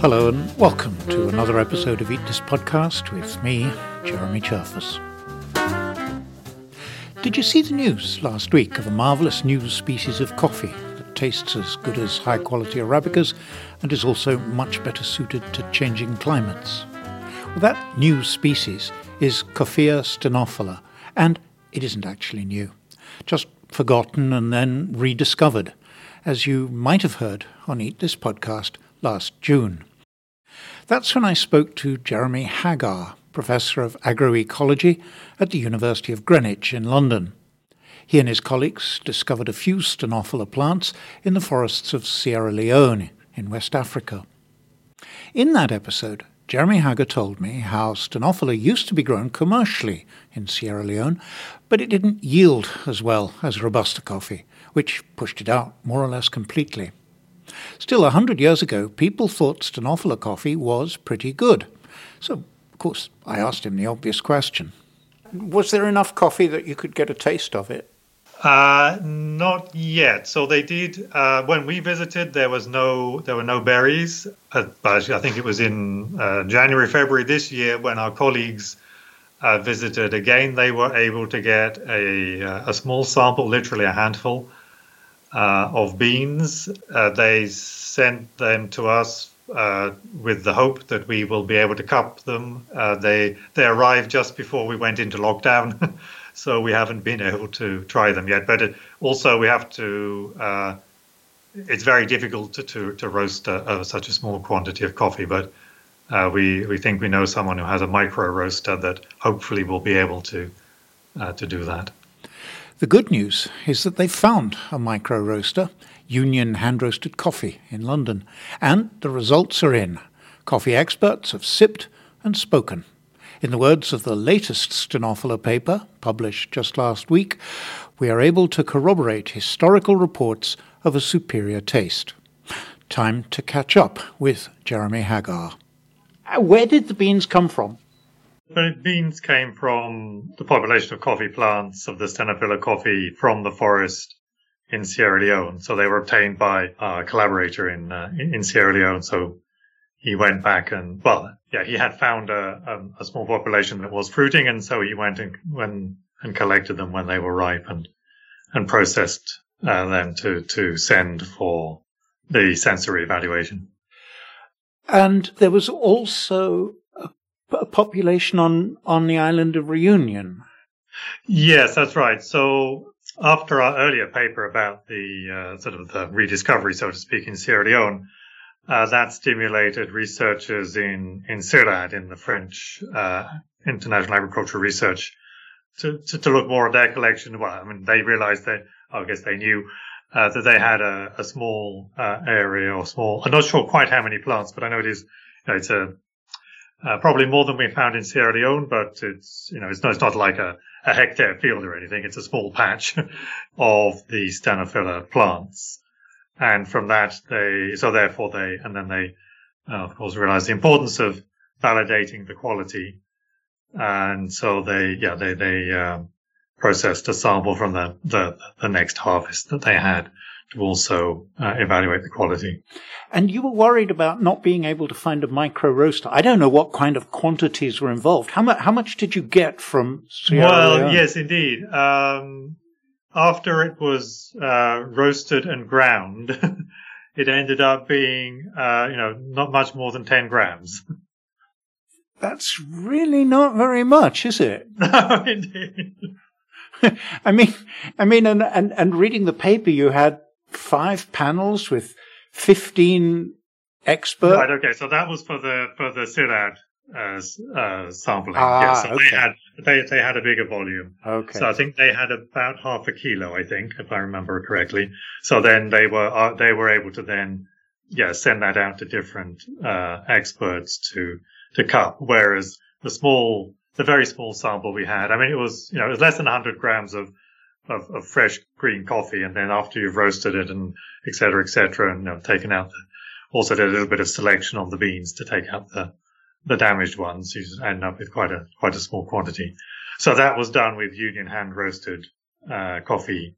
Hello and welcome to another episode of Eat This Podcast with me, Jeremy Cherfas. Did you see the news last week of a marvellous new species of coffee that tastes as good as high quality Arabicas and is also much better suited to changing climates? Well, that new species is Coffea stenophylla, and it isn't actually new, just forgotten and then rediscovered, as you might have heard on Eat This podcast last June. That's when I spoke to Jeremy Haggar, Professor of Agroecology at the University of Greenwich in London. He and his colleagues discovered a few Stenophylla plants in the forests of Sierra Leone in West Africa. In that episode, Jeremy Haggar told me how Stenophylla used to be grown commercially in Sierra Leone, but it didn't yield as well as Robusta coffee, which pushed it out more or less completely. Still, a hundred years ago, people thought Stenophylla coffee was pretty good. So of course, I asked him the obvious question. Was there enough coffee that you could get a taste of it? Uh, not yet. So they did uh, when we visited. There was no, there were no berries. Uh, but I think it was in uh, January, February this year when our colleagues uh, visited again. They were able to get a a small sample, literally a handful of beans. they sent them to us with the hope that we will be able to cup them. They they arrived just before we went into lockdown, so we haven't been able to try them yet. But it, also we have to. Uh, it's very difficult to to, to roast a, such a small quantity of coffee, but uh, we we think we know someone who has a micro roaster that hopefully will be able to uh, to do that. The good news is that they found a micro roaster Union Hand Roasted Coffee in London, and the results are in. Coffee experts have sipped and spoken. In the words of the latest Stenophylla paper, published just last week, we are able to corroborate historical reports of a superior taste. Time to catch up with Jeremy Haggar. Uh, where did the beans come from? The beans came from the population of coffee plants of the Stenophylla coffee from the forest in Sierra Leone. So they were obtained by a collaborator in, uh, in Sierra Leone. So he went back and, well, yeah, he had found a, a, a small population that was fruiting. And so he went and, when, and collected them when they were ripe and, and processed uh, them to, to send for the sensory evaluation. And there was also a, a population on, on the island of Reunion. Yes, that's right. So after our earlier paper about the uh, sort of the rediscovery, so to speak, in Sierra Leone, uh, that stimulated researchers in in CIRAD, in the French uh, International Agricultural Research, to, to, to look more at their collection. Well, I mean, they realized that I guess they knew uh, that they had a, a small uh, area or small. I'm not sure quite how many plants, but I know it is. You know, it's a uh, probably more than we found in Sierra Leone, but it's you know it's not, it's not like a a hectare field or anything. It's a small patch of the Stenophila plants. And from that, they, so therefore they, and then they, uh, of course, realized the importance of validating the quality. And so they, yeah, they, they, um, processed a sample from the, the, the next harvest that they had to also uh, evaluate the quality. And you were worried about not being able to find a micro roaster. I don't know what kind of quantities were involved. How much? How much did you get from Sierra Well, Leone? yes, indeed. Um, after it was uh, roasted and ground, it ended up being, uh, you know, not much more than ten grams. That's really not very much, is it? no, indeed. I mean, I mean, and, and, and reading the paper, you had five panels with 15 experts. Right. Okay. So that was for the, for the CIRAD uh, uh, sampling. Ah, yeah, so okay. they had, they, they had a bigger volume. Okay. So I think they had about half a kilo, I think, if I remember correctly. So then they were, uh, they were able to then, yeah, send that out to different, uh, experts to, to cup. Whereas the small, the very small sample we had, I mean, it was, you know, it was less than 100 grams of, of, of fresh green coffee. And then after you've roasted it and et cetera, et cetera, and you know, taken out the, also did a little bit of selection on the beans to take out the, the damaged ones. You just end up with quite a, quite a small quantity. So that was done with union hand roasted, uh, coffee,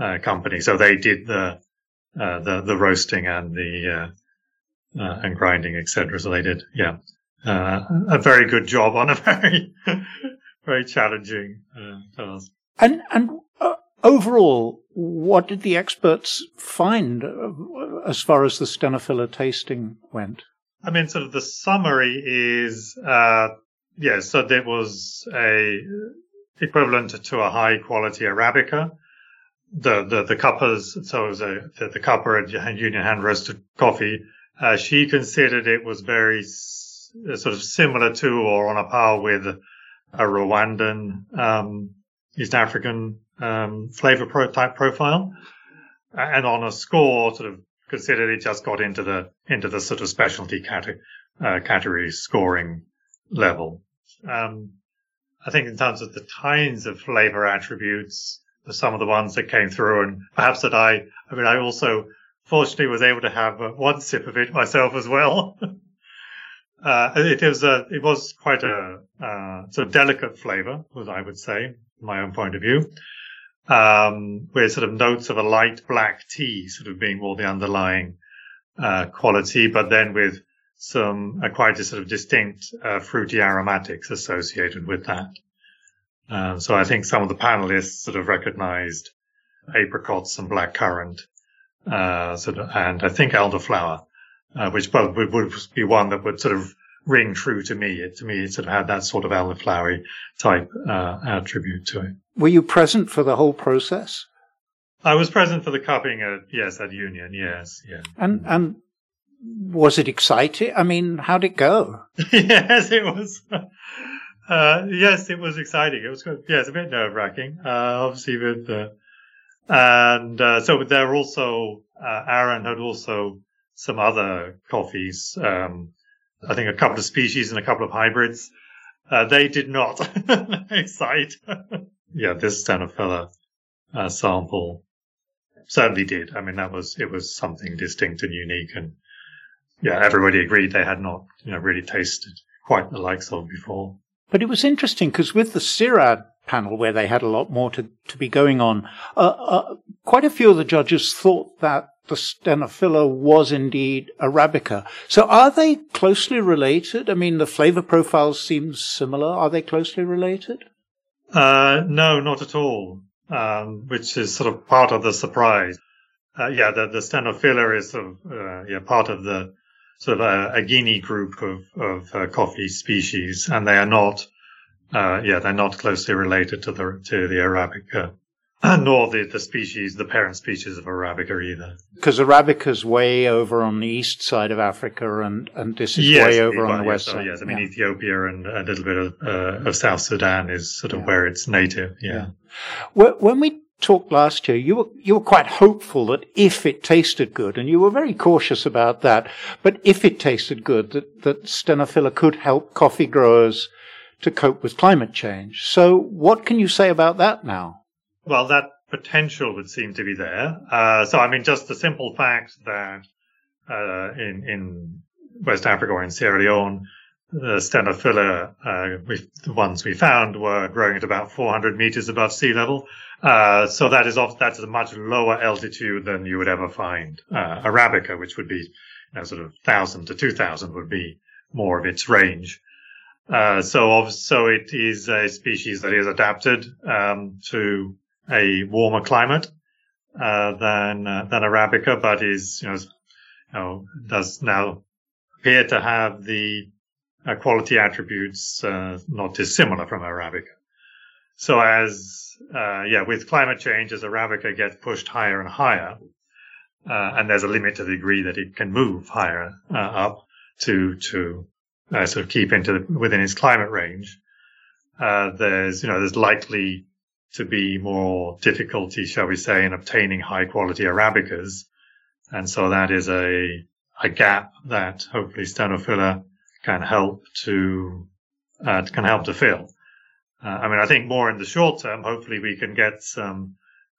uh, company. So they did the uh, the the roasting and the uh, uh, and grinding, etc. So they did, yeah, uh, a very good job on a very very challenging task. And and overall, what did the experts find as far as the Stenophylla tasting went? I mean, sort of the summary is, uh, yeah, so there was a equivalent to a high quality Arabica. The, the, the cuppers, so it was a, the, the cupper and Union hand roasted coffee. Uh, she considered it was very s- sort of similar to or on a par with a Rwandan, um, East African, um, flavor pro- type profile. And on a score, sort of considered it just got into the, into the sort of specialty category, uh, category scoring level. Um, I think in terms of the kinds of flavor attributes, some of the ones that came through and perhaps that I, I mean, I also fortunately was able to have uh, one sip of it myself as well. uh, it was a, it was quite a, uh, sort of delicate flavor, as I would say, from my own point of view. Um, with sort of notes of a light black tea sort of being more the underlying, uh, quality, but then with some uh, quite a sort of distinct uh, fruity aromatics associated with that. Uh, so I think some of the panelists sort of recognized apricots and blackcurrant, uh, sort of, and I think elderflower, uh, which both would, be one that would sort of ring true to me. It, to me, it sort of had that sort of elderflowery type uh, attribute to it. Were you present for the whole process? I was present for the cupping at yes at Union. Yes, yeah. And and was it exciting? I mean, how'd it go? yes, it was. Uh, yes, it was exciting. It was good. Yes, a bit nerve wracking. Uh, obviously with the, and, uh, so there also, uh, Aaron had also some other coffees, um, I think a couple of species and a couple of hybrids. Uh, they did not excite. yeah, this Stenophylla, uh, sample certainly did. I mean, that was, it was something distinct and unique and, yeah, everybody agreed they had not, you know, really tasted quite the likes of before. But it was interesting because with the CIRAD panel, where they had a lot more to, to be going on, uh, uh, quite a few of the judges thought that the Stenophylla was indeed Arabica. So are they closely related? I mean, the flavor profiles seem similar. Are they closely related? Uh, no, not at all. Um, which is sort of part of the surprise. Uh, yeah, the, the is sort of, uh, yeah, part of the sort of a, a Guinea group of, of uh, coffee species, and they are not, uh, yeah, they're not closely related to the to the Arabica, nor the, the species, the parent species of Arabica either. Because Arabica's way over on the east side of Africa, and, and this is yes, way over on the yes, west so, side. Yes, I mean Yeah. Ethiopia and a little bit of, uh, of South Sudan is sort of Yeah. where it's native. Yeah. Yeah. Wh- When we talked last year, you were you were quite hopeful that if it tasted good, and you were very cautious about that. But if it tasted good, that that Stenophylla could help coffee growers to cope with climate change. So, what can you say about that now? Well, that potential would seem to be there. Uh, so, I mean, just the simple fact that uh, in in West Africa or in Sierra Leone, the Stenophylla, uh, we, the ones we found were growing at about 400 meters above sea level. Uh, so that is off, that's a much lower altitude than you would ever find. Uh, Arabica, which would be, you know, sort of 1000 to 2000 would be more of its range. Uh, so, so it is a species that is adapted, um, to a warmer climate, uh, than, uh, than Arabica, but is, you know, you know, does now appear to have the uh, quality attributes, uh, not dissimilar from Arabica. So as, uh, yeah, with climate change, as Arabica gets pushed higher and higher, and there's a limit to the degree that it can move higher, up to, to, sort of keep into the, within its climate range, there's, you know, there's likely to be more difficulty, shall we say, in obtaining high quality Arabicas. And so that is a, a gap that hopefully Stenophylla can help to, uh, can help to fill. Uh, I mean, I think more in the short term, hopefully we can get some,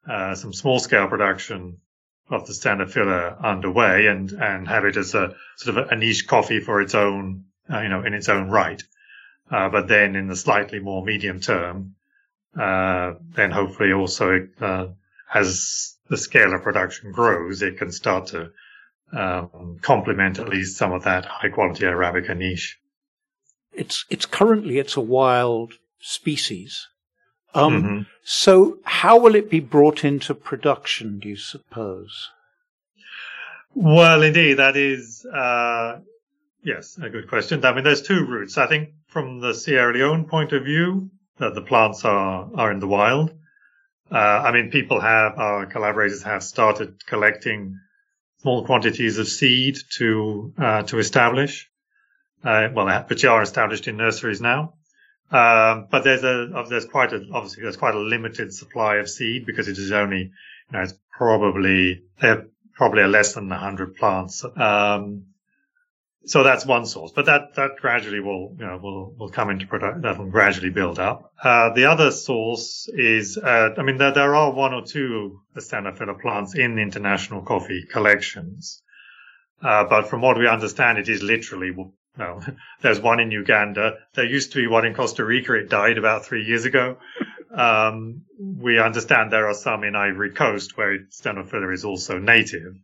uh, some small scale production of the Stenophylla underway and, and have it as a sort of a niche coffee for its own, uh, you know, in its own right. Uh, but then in the slightly more medium term, uh, then hopefully also, uh, as the scale of production grows, it can start to um, complement at least some of that high quality Arabica niche. It's it's currently it's a wild species. Um, mm-hmm. So how will it be brought into production? Do you suppose? Well, indeed, that is uh, yes a good question. I mean, there's two routes. I think from the Sierra Leone point of view, that the plants are are in the wild. Uh, I mean, people have our collaborators have started collecting small quantities of seed to uh, to establish. Uh, well, which are established in nurseries now. Um, but there's a there's quite a obviously there's quite a limited supply of seed because it is only you know it's probably there probably are less than hundred plants. Um, so that's one source, but that, that gradually will, you know, will, will come into product, that will gradually build up. Uh, the other source is, uh, I mean, there, there are one or two Stenophylla plants in the international coffee collections. Uh, but from what we understand, it is literally, well, there's one in Uganda. There used to be one in Costa Rica. It died about three years ago. Um, we understand there are some in Ivory Coast where Stenophylla is also native.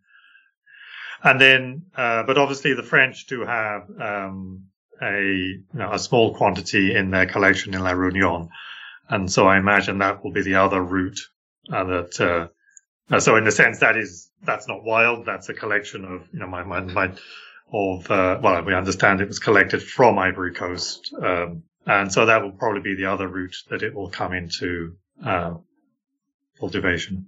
And then, uh, but obviously the French do have um, a you know, a small quantity in their collection in La Réunion, and so I imagine that will be the other route uh, that. Uh, uh, so in a sense, that is that's not wild. That's a collection of you know my my, my of uh, well, we understand it was collected from Ivory Coast, um, and so that will probably be the other route that it will come into uh, cultivation.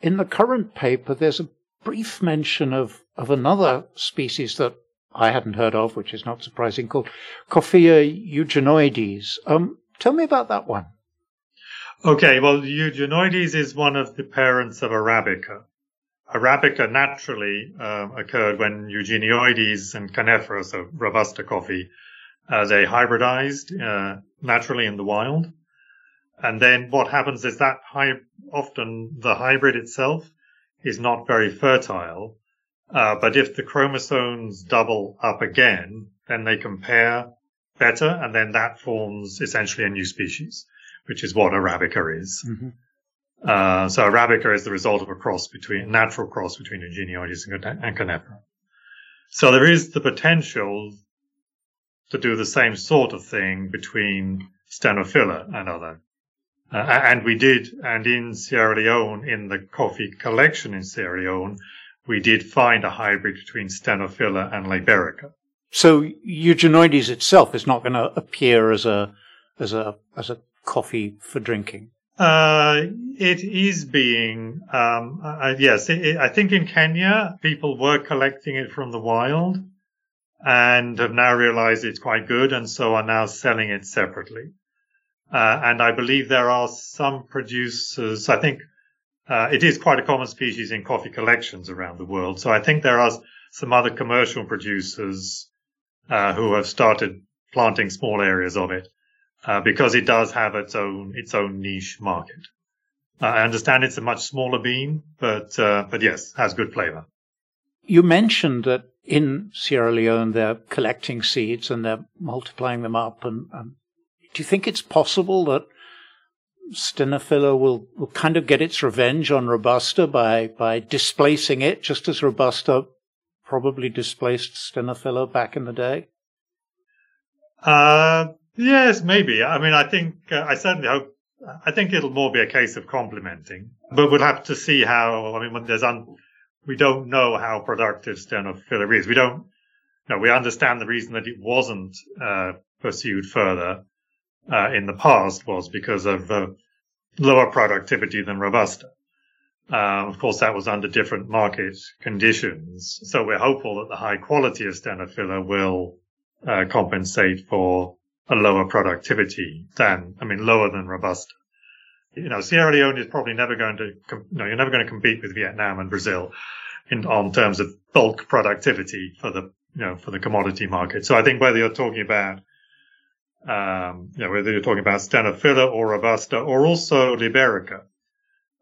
In the current paper, there's a brief mention of, of another species that I hadn't heard of, which is not surprising, called Coffea eugenioides. Um, tell me about that one. Okay, well, Eugenioides is one of the parents of Arabica. Arabica naturally uh, occurred when Eugenioides and Canephora, so Robusta coffee, uh, they hybridized uh, naturally in the wild. And then what happens is that hy- often the hybrid itself is not very fertile. Uh, but if the chromosomes double up again, then they compare better, and then that forms essentially a new species, which is what Arabica is. Mm-hmm. Uh, so Arabica is the result of a cross between, natural cross between Eugenioides and, Canephora. So there is the potential to do the same sort of thing between Stenophylla and other uh, and we did, and in Sierra Leone, in the coffee collection in Sierra Leone, we did find a hybrid between Stenophylla and Liberica. So Eugenioides itself is not going to appear as a as a as a coffee for drinking. Uh, it is being, um, uh, yes, it, it, I think in Kenya, people were collecting it from the wild and have now realized it's quite good and so are now selling it separately. Uh, and I believe there are some producers, I think uh, it is quite a common species in coffee collections around the world. So I think there are some other commercial producers uh, who have started planting small areas of it uh, because it does have its own its own niche market. Uh, I understand it's a much smaller bean, but uh, but yes, has good flavor. You mentioned that in Sierra Leone they're collecting seeds and they're multiplying them up and, and do you think it's possible that Stenophylla will, will kind of get its revenge on Robusta by, by displacing it, just as Robusta probably displaced Stenophylla back in the day? Uh, yes, maybe. I mean, I think, uh, I certainly hope, I think it'll more be a case of complementing, but we'll have to see how, I mean, when there's un, we don't know how productive Stenophylla is. We don't, no, we understand the reason that it wasn't, uh, pursued further uh, in the past was because of uh, lower productivity than Robusta. Uh, of course, that was under different market conditions. So we're hopeful that the high quality of Stenophylla will uh, compensate for a lower productivity than, I mean, lower than Robusta. You know, Sierra Leone is probably never going to, com- no, you're never going to compete with Vietnam and Brazil in, on terms of bulk productivity for the, you know, for the commodity market. So I think whether you're talking about um, you know, whether you're talking about Stenophylla or Robusta or also Liberica.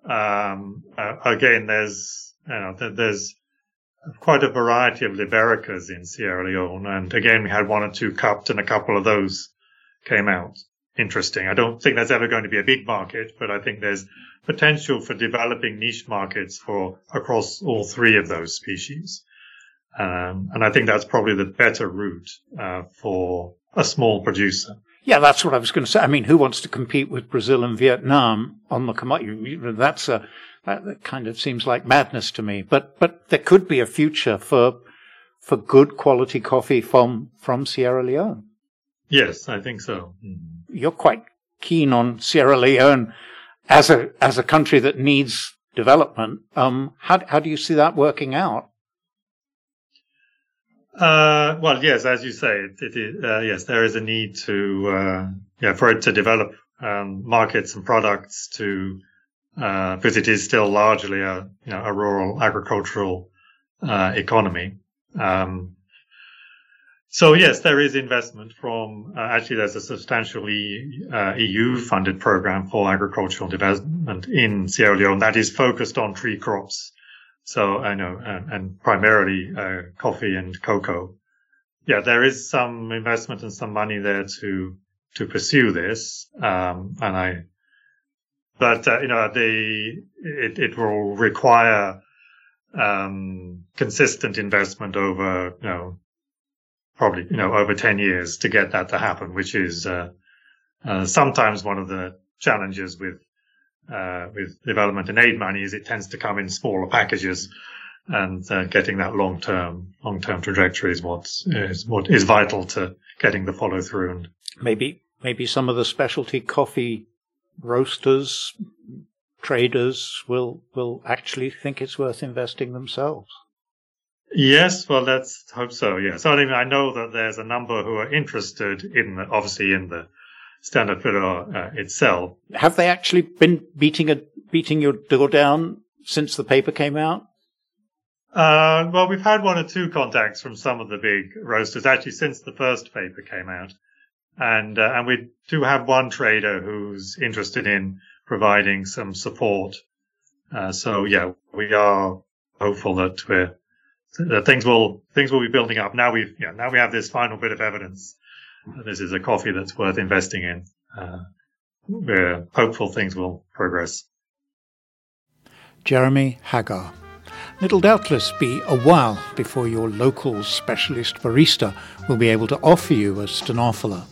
Um, uh, again, there's, you know, there's quite a variety of Libericas in Sierra Leone. And again, we had one or two cupped and a couple of those came out. interesting. I don't think there's ever going to be a big market, but I think there's potential for developing niche markets for across all three of those species. Um, and I think that's probably the better route uh, for a small producer. Yeah, that's what I was going to say. I mean, who wants to compete with Brazil and Vietnam on the commodity? That's a that kind of seems like madness to me. But but there could be a future for for good quality coffee from from Sierra Leone. Yes, I think so. Mm-hmm. You're quite keen on Sierra Leone as a as a country that needs development. Um, how how do you see that working out? Uh, well, yes, as you say, it, it, uh, yes, there is a need to, uh, yeah, for it to develop um, markets and products to, uh, because it is still largely a, you know, a rural agricultural uh, economy. Um, so yes, there is investment from, uh, actually there's a substantial EU funded program for agricultural development in Sierra Leone that is focused on tree crops so I know, and, and primarily uh, coffee and cocoa. Yeah, there is some investment and some money there to to pursue this, um, and I. But uh, you know, the it, it will require um, consistent investment over you know probably you know over ten years to get that to happen, which is uh, uh sometimes one of the challenges with uh, with development and aid money is it tends to come in smaller packages. And uh, getting that long term long term trajectory is what is what is vital to getting the follow through and maybe maybe some of the specialty coffee roasters traders will will actually think it's worth investing themselves. Yes well let's hope so yes. I mean I know that there's a number who are interested in the, obviously in the Stenophylla uh, itself. Have they actually been beating a beating your door down since the paper came out? Uh, well, we've had one or two contacts from some of the big roasters actually since the first paper came out, and uh, and we do have one trader who's interested in providing some support. Uh, so yeah, we are hopeful that we're that things will things will be building up. Now we've yeah now we have this final bit of evidence this is a coffee that's worth investing in. Uh, we're hopeful things will progress. Jeremy Haggar. It'll doubtless be a while before your local specialist barista will be able to offer you a Stenophylla.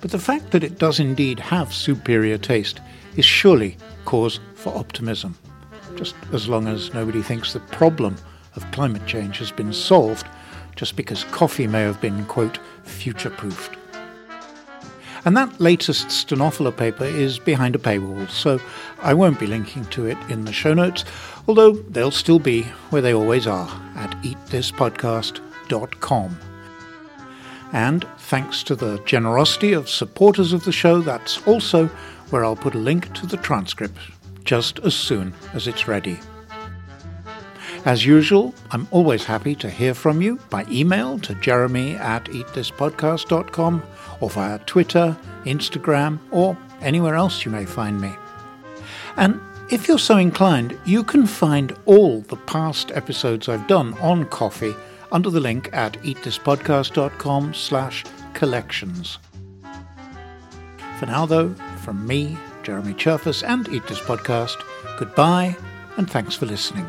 But the fact that it does indeed have superior taste is surely cause for optimism. Just as long as nobody thinks the problem of climate change has been solved just because coffee may have been, quote, future proofed. And that latest Stenophylla paper is behind a paywall, so I won't be linking to it in the show notes, although they'll still be where they always are at eatthispodcast.com. And thanks to the generosity of supporters of the show, that's also where I'll put a link to the transcript just as soon as it's ready. As usual, I'm always happy to hear from you by email to jeremy at eatthispodcast.com or via Twitter, Instagram, or anywhere else you may find me. And if you're so inclined, you can find all the past episodes I've done on coffee under the link at eatthispodcast.com slash collections. For now, though, from me, Jeremy Cherfas, and Eat This Podcast, goodbye and thanks for listening.